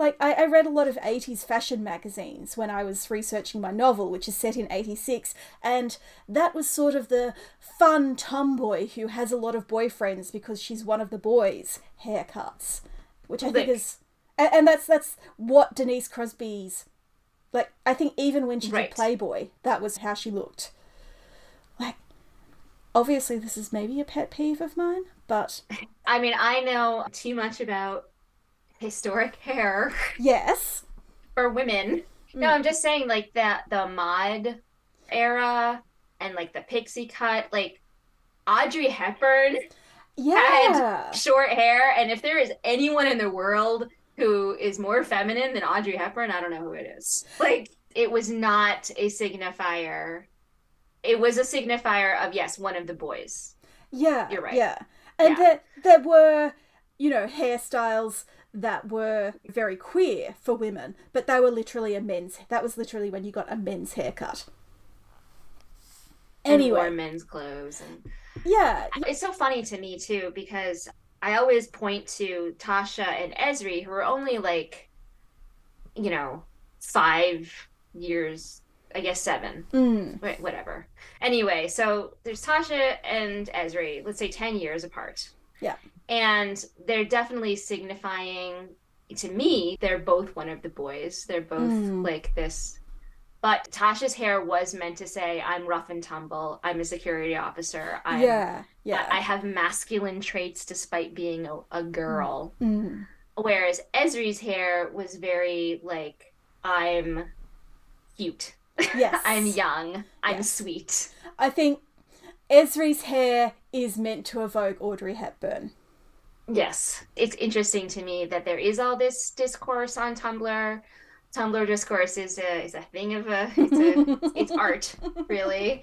Speaker 1: Like, I, I read a lot of 80s fashion magazines when I was researching my novel, which is set in 86, and that was sort of the fun tomboy who has a lot of boyfriends because she's one of the boys' haircuts, which I think is. And, and that's that's what Denise Crosby's like I think even when she
Speaker 2: Right.
Speaker 1: did Playboy, that was how she looked. Like obviously this is maybe a pet peeve of mine, but
Speaker 2: I mean, I know too much about historic hair
Speaker 1: yes.
Speaker 2: for women. No,
Speaker 1: Mm.
Speaker 2: I'm just saying like that the mod era and like the pixie cut, like Audrey Hepburn
Speaker 1: Yeah.
Speaker 2: short hair, and if there is anyone in the world who is more feminine than Audrey Hepburn, I don't know who it is. Like it was not a signifier. It was a signifier of yes, one of the boys.
Speaker 1: Yeah.
Speaker 2: You're right.
Speaker 1: Yeah. And
Speaker 2: Yeah.
Speaker 1: there there were, you know, hairstyles that were very queer for women, but they were literally a men's that was literally when you got a men's haircut.
Speaker 2: And
Speaker 1: Anyway,
Speaker 2: wore men's clothes and
Speaker 1: yeah.
Speaker 2: It's so funny to me too because I always point to Tasha and Ezri who are only like, you know, five years, I guess seven,
Speaker 1: Mm,
Speaker 2: Wait, whatever. Anyway, so there's Tasha and Ezri, let's say 10 years apart.
Speaker 1: Yeah.
Speaker 2: And they're definitely signifying to me, they're both one of the boys. They're both
Speaker 1: Mm.
Speaker 2: like this. But Tasha's hair was meant to say, I'm rough and tumble. I'm a security officer. I'm
Speaker 1: yeah. Yeah.
Speaker 2: I I have masculine traits despite being a, a girl.
Speaker 1: Mm,
Speaker 2: Whereas Ezri's hair was very like, I'm cute.
Speaker 1: yes.
Speaker 2: I'm young. I'm
Speaker 1: Yes.
Speaker 2: sweet.
Speaker 1: I think Ezri's hair is meant to evoke Audrey Hepburn.
Speaker 2: Yes. It's interesting to me that there is all this discourse on Tumblr. Tumblr discourse is a is a thing of a it's a it's art, really.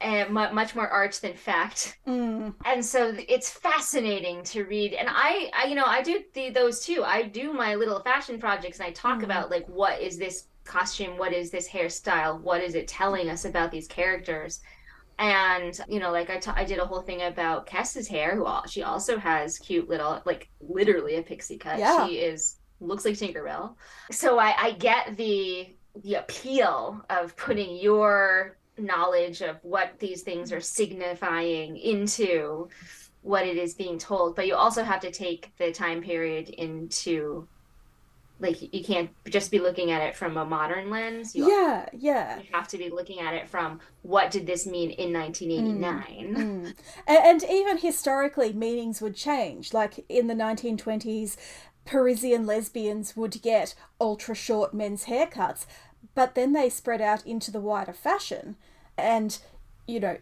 Speaker 2: And mu- much more art than fact.
Speaker 1: Mm,
Speaker 2: and so it's fascinating to read and I, I you know i do the, those too i do my little fashion projects and i talk
Speaker 1: Mhm.
Speaker 2: about like what is this costume what is this hairstyle what is it telling us about these characters and you know like I I did a whole thing about Kes's hair who al- she also has cute little like literally a pixie cut.
Speaker 1: Yeah.
Speaker 2: she is looks like tinkerbell. So i i get the the appeal of putting your knowledge of what these things are signifying into what it is being told. But you also have to take the time period into like you can't just be looking at it from a modern lens you
Speaker 1: yeah, yeah.
Speaker 2: you have to be looking at it from what did this mean in 1989
Speaker 1: Mm. A- And even historically, meanings would change. Like in the 1920s, Parisian lesbians would get ultra short men's haircuts, but then they spread out into the wider fashion. And, you know,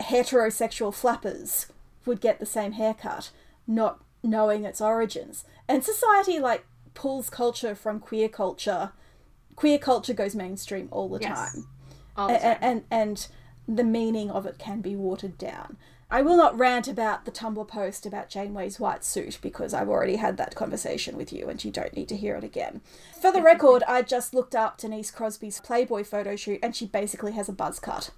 Speaker 1: heterosexual flappers would get the same haircut, not knowing its origins. And society, like, pulls culture from queer culture. Queer culture goes mainstream all the
Speaker 2: Yes.
Speaker 1: time
Speaker 2: all the time.
Speaker 1: a- and and the meaning of it can be watered down. I will not rant about the Tumblr post about Janeway's white suit because I've already had that conversation with you and you don't need to hear it again. For the record, I just looked up Denise Crosby's Playboy photo shoot and she basically has a buzz cut.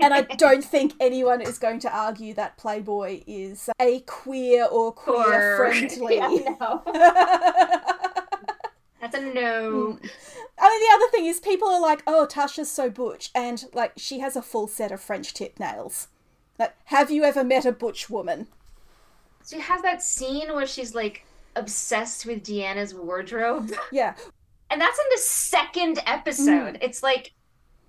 Speaker 1: And I don't think anyone is going to argue that Playboy is a queer or queer friendly.
Speaker 2: Yeah, no. That's a no.
Speaker 1: I mean, the other thing is people are like, "Oh, Tasha's so butch," and like she has a full set of French tip nails. Like, have you ever met a butch woman?
Speaker 2: She has that scene where she's like obsessed with Deanna's wardrobe.
Speaker 1: Yeah,
Speaker 2: And that's in the second episode.
Speaker 1: Mm.
Speaker 2: It's like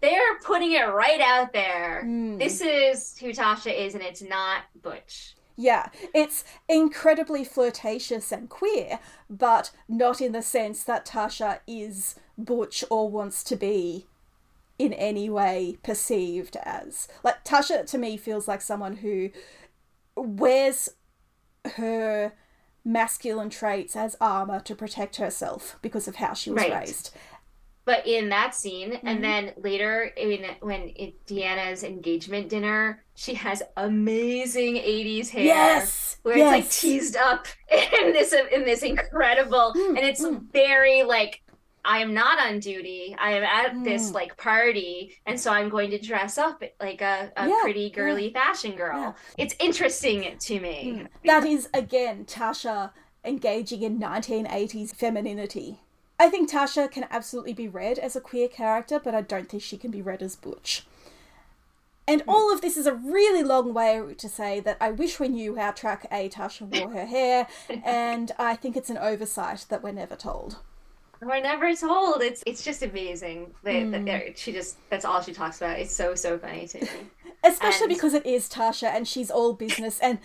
Speaker 2: they're putting it right out there.
Speaker 1: Mm.
Speaker 2: This is who Tasha is, and it's not Butch.
Speaker 1: yeah. It's incredibly flirtatious and queer, but not in the sense that Tasha is butch or wants to be in any way perceived as. Like Tasha to me feels like someone who wears her masculine traits as armor to protect herself because of how she was
Speaker 2: Right.
Speaker 1: raised.
Speaker 2: But in that scene
Speaker 1: Mhm.
Speaker 2: and then later in when it, deanna's engagement dinner she has amazing 80s hair
Speaker 1: Yes.
Speaker 2: where
Speaker 1: yes.
Speaker 2: it's like teased up in this in this incredible
Speaker 1: Mm,
Speaker 2: and it's
Speaker 1: mm.
Speaker 2: very like I am not on duty. I am at this
Speaker 1: Mm.
Speaker 2: like party, and so I'm going to dress up like a, a
Speaker 1: Yeah,
Speaker 2: pretty girly fashion girl.
Speaker 1: yeah.
Speaker 2: It's interesting to me.
Speaker 1: Mm. That is again Tasha engaging in 1980s femininity. I think Tasha can absolutely be read as a queer character, but I don't think she can be read as butch. And all of this is a really long way to say that I wish we knew how track A Tasha wore her hair, and I think it's an oversight that we're never told.
Speaker 2: We're never told. It's it's just amazing. That,
Speaker 1: Mm.
Speaker 2: that she just that's all she talks about. It's so so funny to me.
Speaker 1: Especially
Speaker 2: And-
Speaker 1: because it is Tasha and she's all business and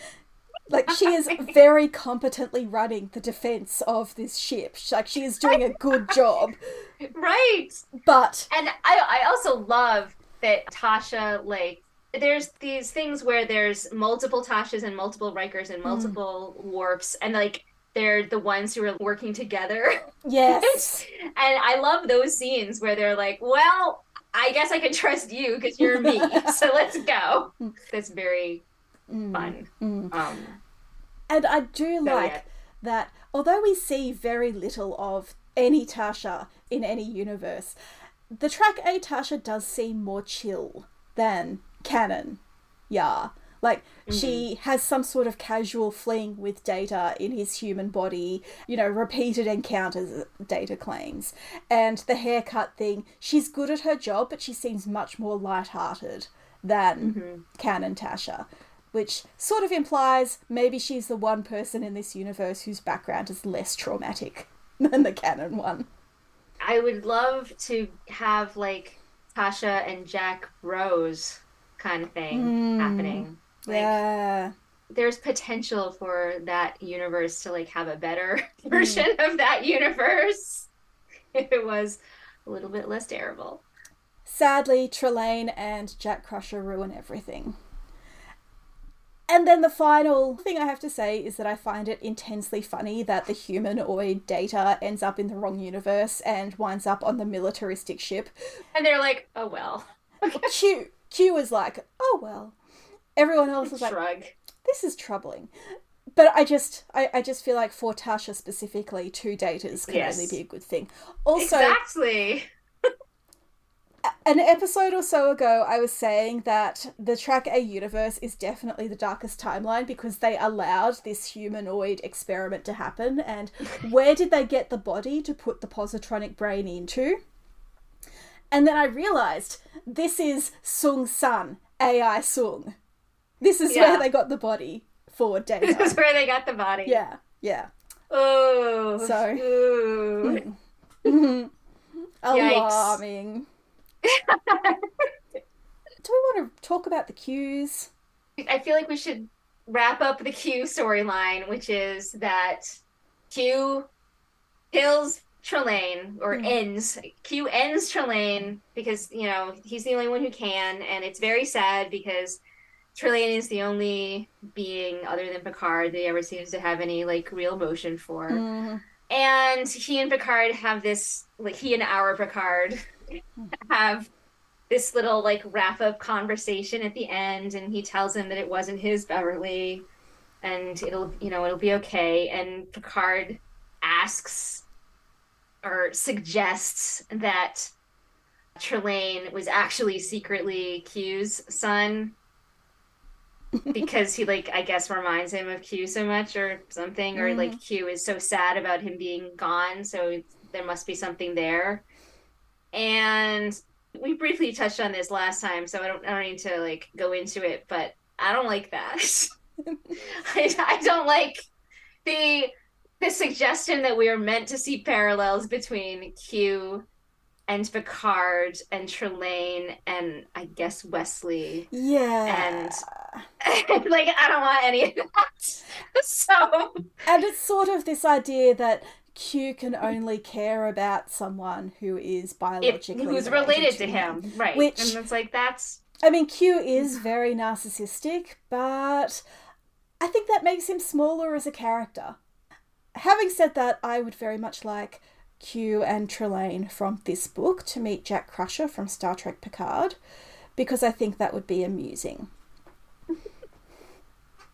Speaker 1: like she is very competently running the defense of this ship. Like she is doing a good job.
Speaker 2: right.
Speaker 1: But
Speaker 2: And I I also love that Tasha like there's these things where there's multiple Tashas and multiple Rikers and hmm. multiple warps and like they're the ones who are working together.
Speaker 1: yes.
Speaker 2: and I love those scenes where they're like, "Well, I guess I can trust you because you're me, so let's go." Hmm. That's very
Speaker 1: Mm,
Speaker 2: fun.
Speaker 1: mm.
Speaker 2: Um,
Speaker 1: And I do
Speaker 2: so,
Speaker 1: like
Speaker 2: yeah.
Speaker 1: that although we see very little of any Tasha in any universe, the track A Tasha does seem more chill than canon. Yeah. Like she has some sort of casual fling with Data in his human body, you know, repeated encounters Data claims. And the haircut thing, she's good at her job, but she seems much more light-hearted than canon Tasha. Which sort of implies maybe she's the one person in this universe whose background is less traumatic than the canon one.
Speaker 2: I would love to have like Tasha and Jack Rose kind of thing
Speaker 1: Mm.
Speaker 2: happening. Like,
Speaker 1: yeah.
Speaker 2: there's potential for that universe to like have a better
Speaker 1: Mm.
Speaker 2: version of that universe if it was a little bit less terrible.
Speaker 1: Sadly, Trelane and Jack Crusher ruin everything. And then the final thing I have to say is that I find it intensely funny that the humanoid data ends up in the wrong universe and winds up on the militaristic ship.
Speaker 2: And they're like, "Oh well."
Speaker 1: Q Q is like, oh well. Everyone else is like,
Speaker 2: Shrug.
Speaker 1: this is troubling. But I just I, I just feel like for Tasha specifically, two datas can
Speaker 2: Yes.
Speaker 1: only be a good thing. Also
Speaker 2: exactly.
Speaker 1: An episode or so ago, I was saying that the Track A universe is definitely the darkest timeline because they allowed this humanoid experiment to happen. And where did they get the body to put the positronic brain into? And then I realized this is Sung Sun, AI Sung. This is
Speaker 2: Yeah.
Speaker 1: where they got the body for Data.
Speaker 2: This is where they got the body.
Speaker 1: yeah, yeah.
Speaker 2: Oh.
Speaker 1: So-
Speaker 2: Ooh.
Speaker 1: Yikes. Mm-hmm.
Speaker 2: Yikes.
Speaker 1: Alarming. Do we want to talk about the cues?
Speaker 2: I feel like we should wrap up the Q storyline, which is that Q kills Trelane or
Speaker 1: Hmm.
Speaker 2: ends. Q ends Trelane because, you know, he's the only one who can, and it's very sad because Trelane is the only being other than Picard that he ever seems to have any like real emotion for.
Speaker 1: Mm,
Speaker 2: And he and Picard have this like he and our Picard have this little like wrap up conversation at the end and he tells him that it wasn't his Beverly and it'll you know it'll be okay. And Picard asks or suggests that Trelane was actually secretly Q's son because he like I guess reminds him of Q so much or something or like mm-hmm. Q is so sad about him being gone so there must be something there and we briefly touched on this last time so I don't I don't need to like go into it but I don't like that I, I don't like the the suggestion that we are meant to see parallels between Q and Picard and Trelane and I guess Wesley
Speaker 1: yeah.
Speaker 2: And like I don't want any of that. So
Speaker 1: And it's sort of this idea that Q can only care about someone who is biologically
Speaker 2: who's related to him, right?
Speaker 1: Which-
Speaker 2: and it's like that's
Speaker 1: I mean, Q is very narcissistic, but I think that makes him smaller as a character. Having said that, I would very much like Q and Trelane from this book to meet Jack Crusher from Star Trek Picard because I think that would be amusing.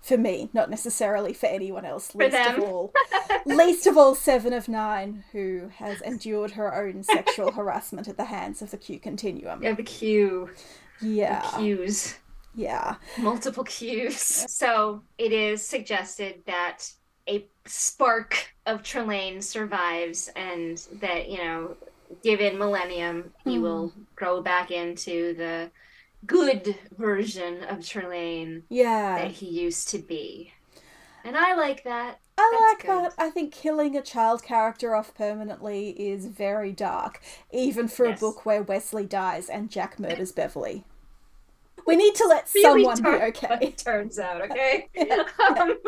Speaker 1: For me, not necessarily for anyone else. Least
Speaker 2: them.
Speaker 1: of all, least of all, Seven of Nine, who has endured her own sexual harassment at the hands of the Q Continuum.
Speaker 2: Yeah, the Q.
Speaker 1: Yeah,
Speaker 2: Q's.
Speaker 1: yeah,
Speaker 2: multiple cues. So it is suggested that a spark of Trelane survives and that, you know, given Millennium, he
Speaker 1: Hmm.
Speaker 2: will grow back into the good version of Trelane
Speaker 1: yeah.
Speaker 2: that he used to be. And I like that.
Speaker 1: I
Speaker 2: That's
Speaker 1: like
Speaker 2: good.
Speaker 1: that. I think killing a child character off permanently is very dark, even for
Speaker 2: Yes.
Speaker 1: a book where Wesley dies and Jack murders Beverly. We need to let
Speaker 2: Really
Speaker 1: someone be okay.
Speaker 2: It turns out, okay?
Speaker 1: Yeah.
Speaker 2: um,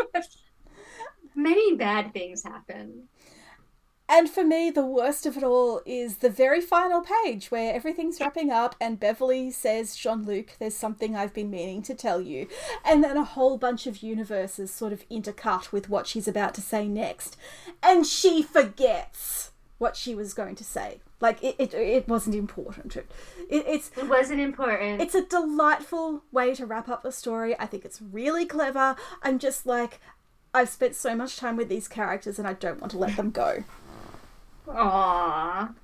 Speaker 2: many bad things happen.
Speaker 1: And for me, the worst of it all is the very final page where everything's wrapping up and Beverly says, Jean Luc, there's something I've been meaning to tell you. And then a whole bunch of universes sort of intercut with what she's about to say next. And she forgets what she was going to say. Like, it, it, it wasn't important. It, it, it's,
Speaker 2: It wasn't important.
Speaker 1: it's a delightful way to wrap up the story. I think it's really clever. I'm just like, I've spent so much time with these characters and I don't want to let them go.
Speaker 2: Aww.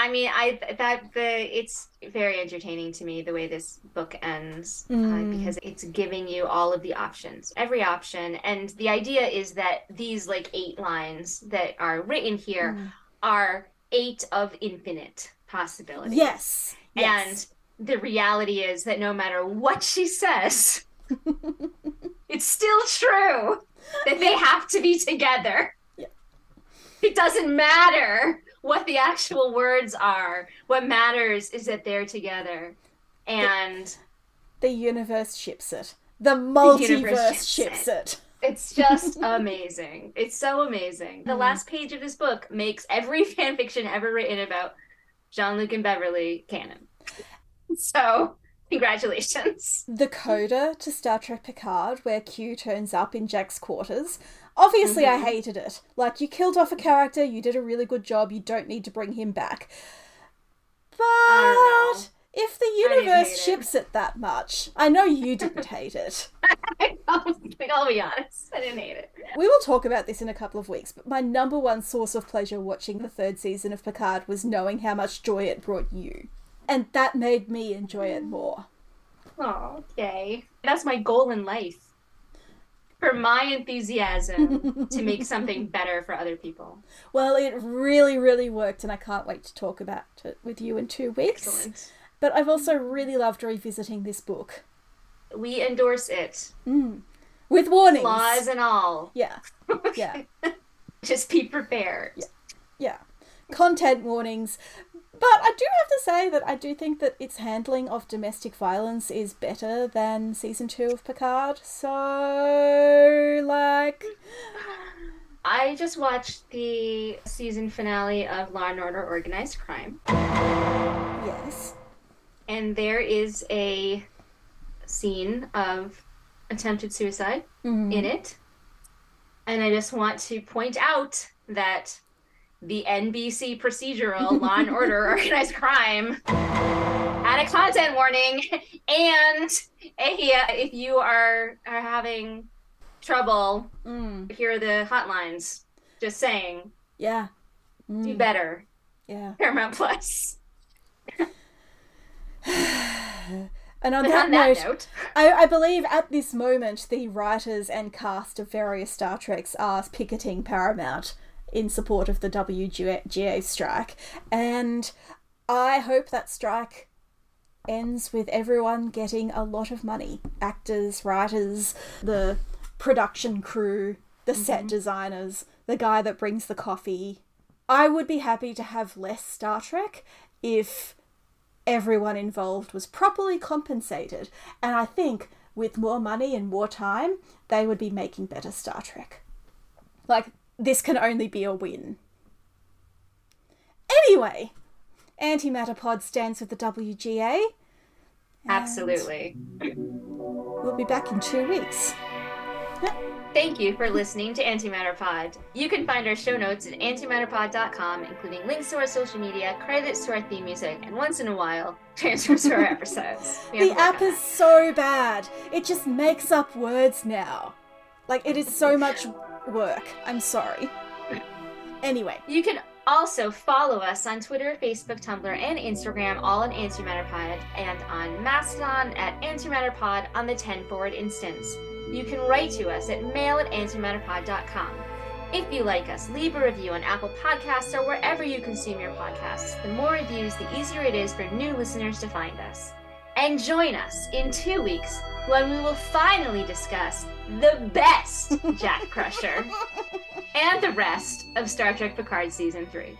Speaker 2: I mean, I that the it's very entertaining to me the way this book ends uh,
Speaker 1: Mm.
Speaker 2: because it's giving you all of the options, every option, and the idea is that these like eight lines that are written here
Speaker 1: Mm.
Speaker 2: are eight of infinite possibilities.
Speaker 1: Yes. yes.
Speaker 2: And the reality is that no matter what she says, it's still true that they have to be together. It doesn't matter what the actual words are. What matters is that they're together. And
Speaker 1: the universe ships it. The multiverse
Speaker 2: universe
Speaker 1: ships,
Speaker 2: ships
Speaker 1: it.
Speaker 2: it's just amazing. It's so amazing. The
Speaker 1: Mm.
Speaker 2: last page of this book makes every fan fiction ever written about Jean Luc and Beverly canon. So, congratulations.
Speaker 1: The coda to Star Trek Picard, where Q turns up in Jack's quarters. Obviously, I
Speaker 2: Mhm.
Speaker 1: hated it. Like, you killed off a character, you did a really good job, you don't need to bring him back. But if the universe
Speaker 2: hate it.
Speaker 1: ships it that much, I know you didn't hate it.
Speaker 2: I'll, I'll be honest. I didn't hate it.
Speaker 1: We will talk about this in a couple of weeks, but my number one source of pleasure watching the third season of Picard was knowing how much joy it brought you. And that made me enjoy it more.
Speaker 2: Oh, okay. That's my goal in life. For my enthusiasm to make something better for other people.
Speaker 1: Well, it really, really worked, and I can't wait to talk about it with you in two weeks.
Speaker 2: Excellent.
Speaker 1: But I've also really loved revisiting this book.
Speaker 2: We endorse it.
Speaker 1: Mm. With warnings.
Speaker 2: Flaws and all.
Speaker 1: Yeah, yeah,
Speaker 2: Just be prepared.
Speaker 1: yeah. Content warnings. But I do have to say that I do think that its handling of domestic violence is better than season two of Picard. So, like,
Speaker 2: I just watched the season finale of Law and Order Organized Crime,
Speaker 1: yes.
Speaker 2: and there is a scene of attempted suicide
Speaker 1: Mhm.
Speaker 2: in it. And I just want to point out that the NBC procedural Law and Order Organized Crime had a content warning, and if you are, are having trouble,
Speaker 1: Mm.
Speaker 2: here are the hotlines. Just saying,
Speaker 1: Yeah.
Speaker 2: do
Speaker 1: Mm.
Speaker 2: better.
Speaker 1: Yeah.
Speaker 2: Paramount Plus.
Speaker 1: And on that,
Speaker 2: on that
Speaker 1: note,
Speaker 2: note,
Speaker 1: I, I believe at this moment the writers and cast of various Star Treks are picketing Paramount in support of the WGA strike, and I hope that strike ends with everyone getting a lot of money actors, writers, the production crew, the set mm-hmm. designers, the guy that brings the coffee. I would be happy to have less Star Trek if everyone involved was properly compensated. And I think with more money and more time, they would be making better Star Trek. Like, this can only be a win. Anyway, Antimatter Pod stands with the WGA.
Speaker 2: absolutely.
Speaker 1: We'll be back in two weeks.
Speaker 2: Thank you for listening to Antimatter Pod. You can find our show notes at antimatterpod.com, including links to our social media, credits to our theme music, and once in a while, transcripts to our episodes.
Speaker 1: the app is so bad. It just makes up words now. Like, it is so much work. I'm sorry. Anyway.
Speaker 2: You can also follow us on Twitter, Facebook, Tumblr, and Instagram, all on AntimatterPod, and on Mastodon at AntimatterPod on the 10 forward instance. You can write to us at mail at antimatterpod.com. If you like us, leave a review on Apple Podcasts or wherever you consume your podcasts. The more reviews, the easier it is for new listeners to find us. And join us in two weeks when we will finally discuss the best Jack Crusher and the rest of Star Trek Picard Season 3.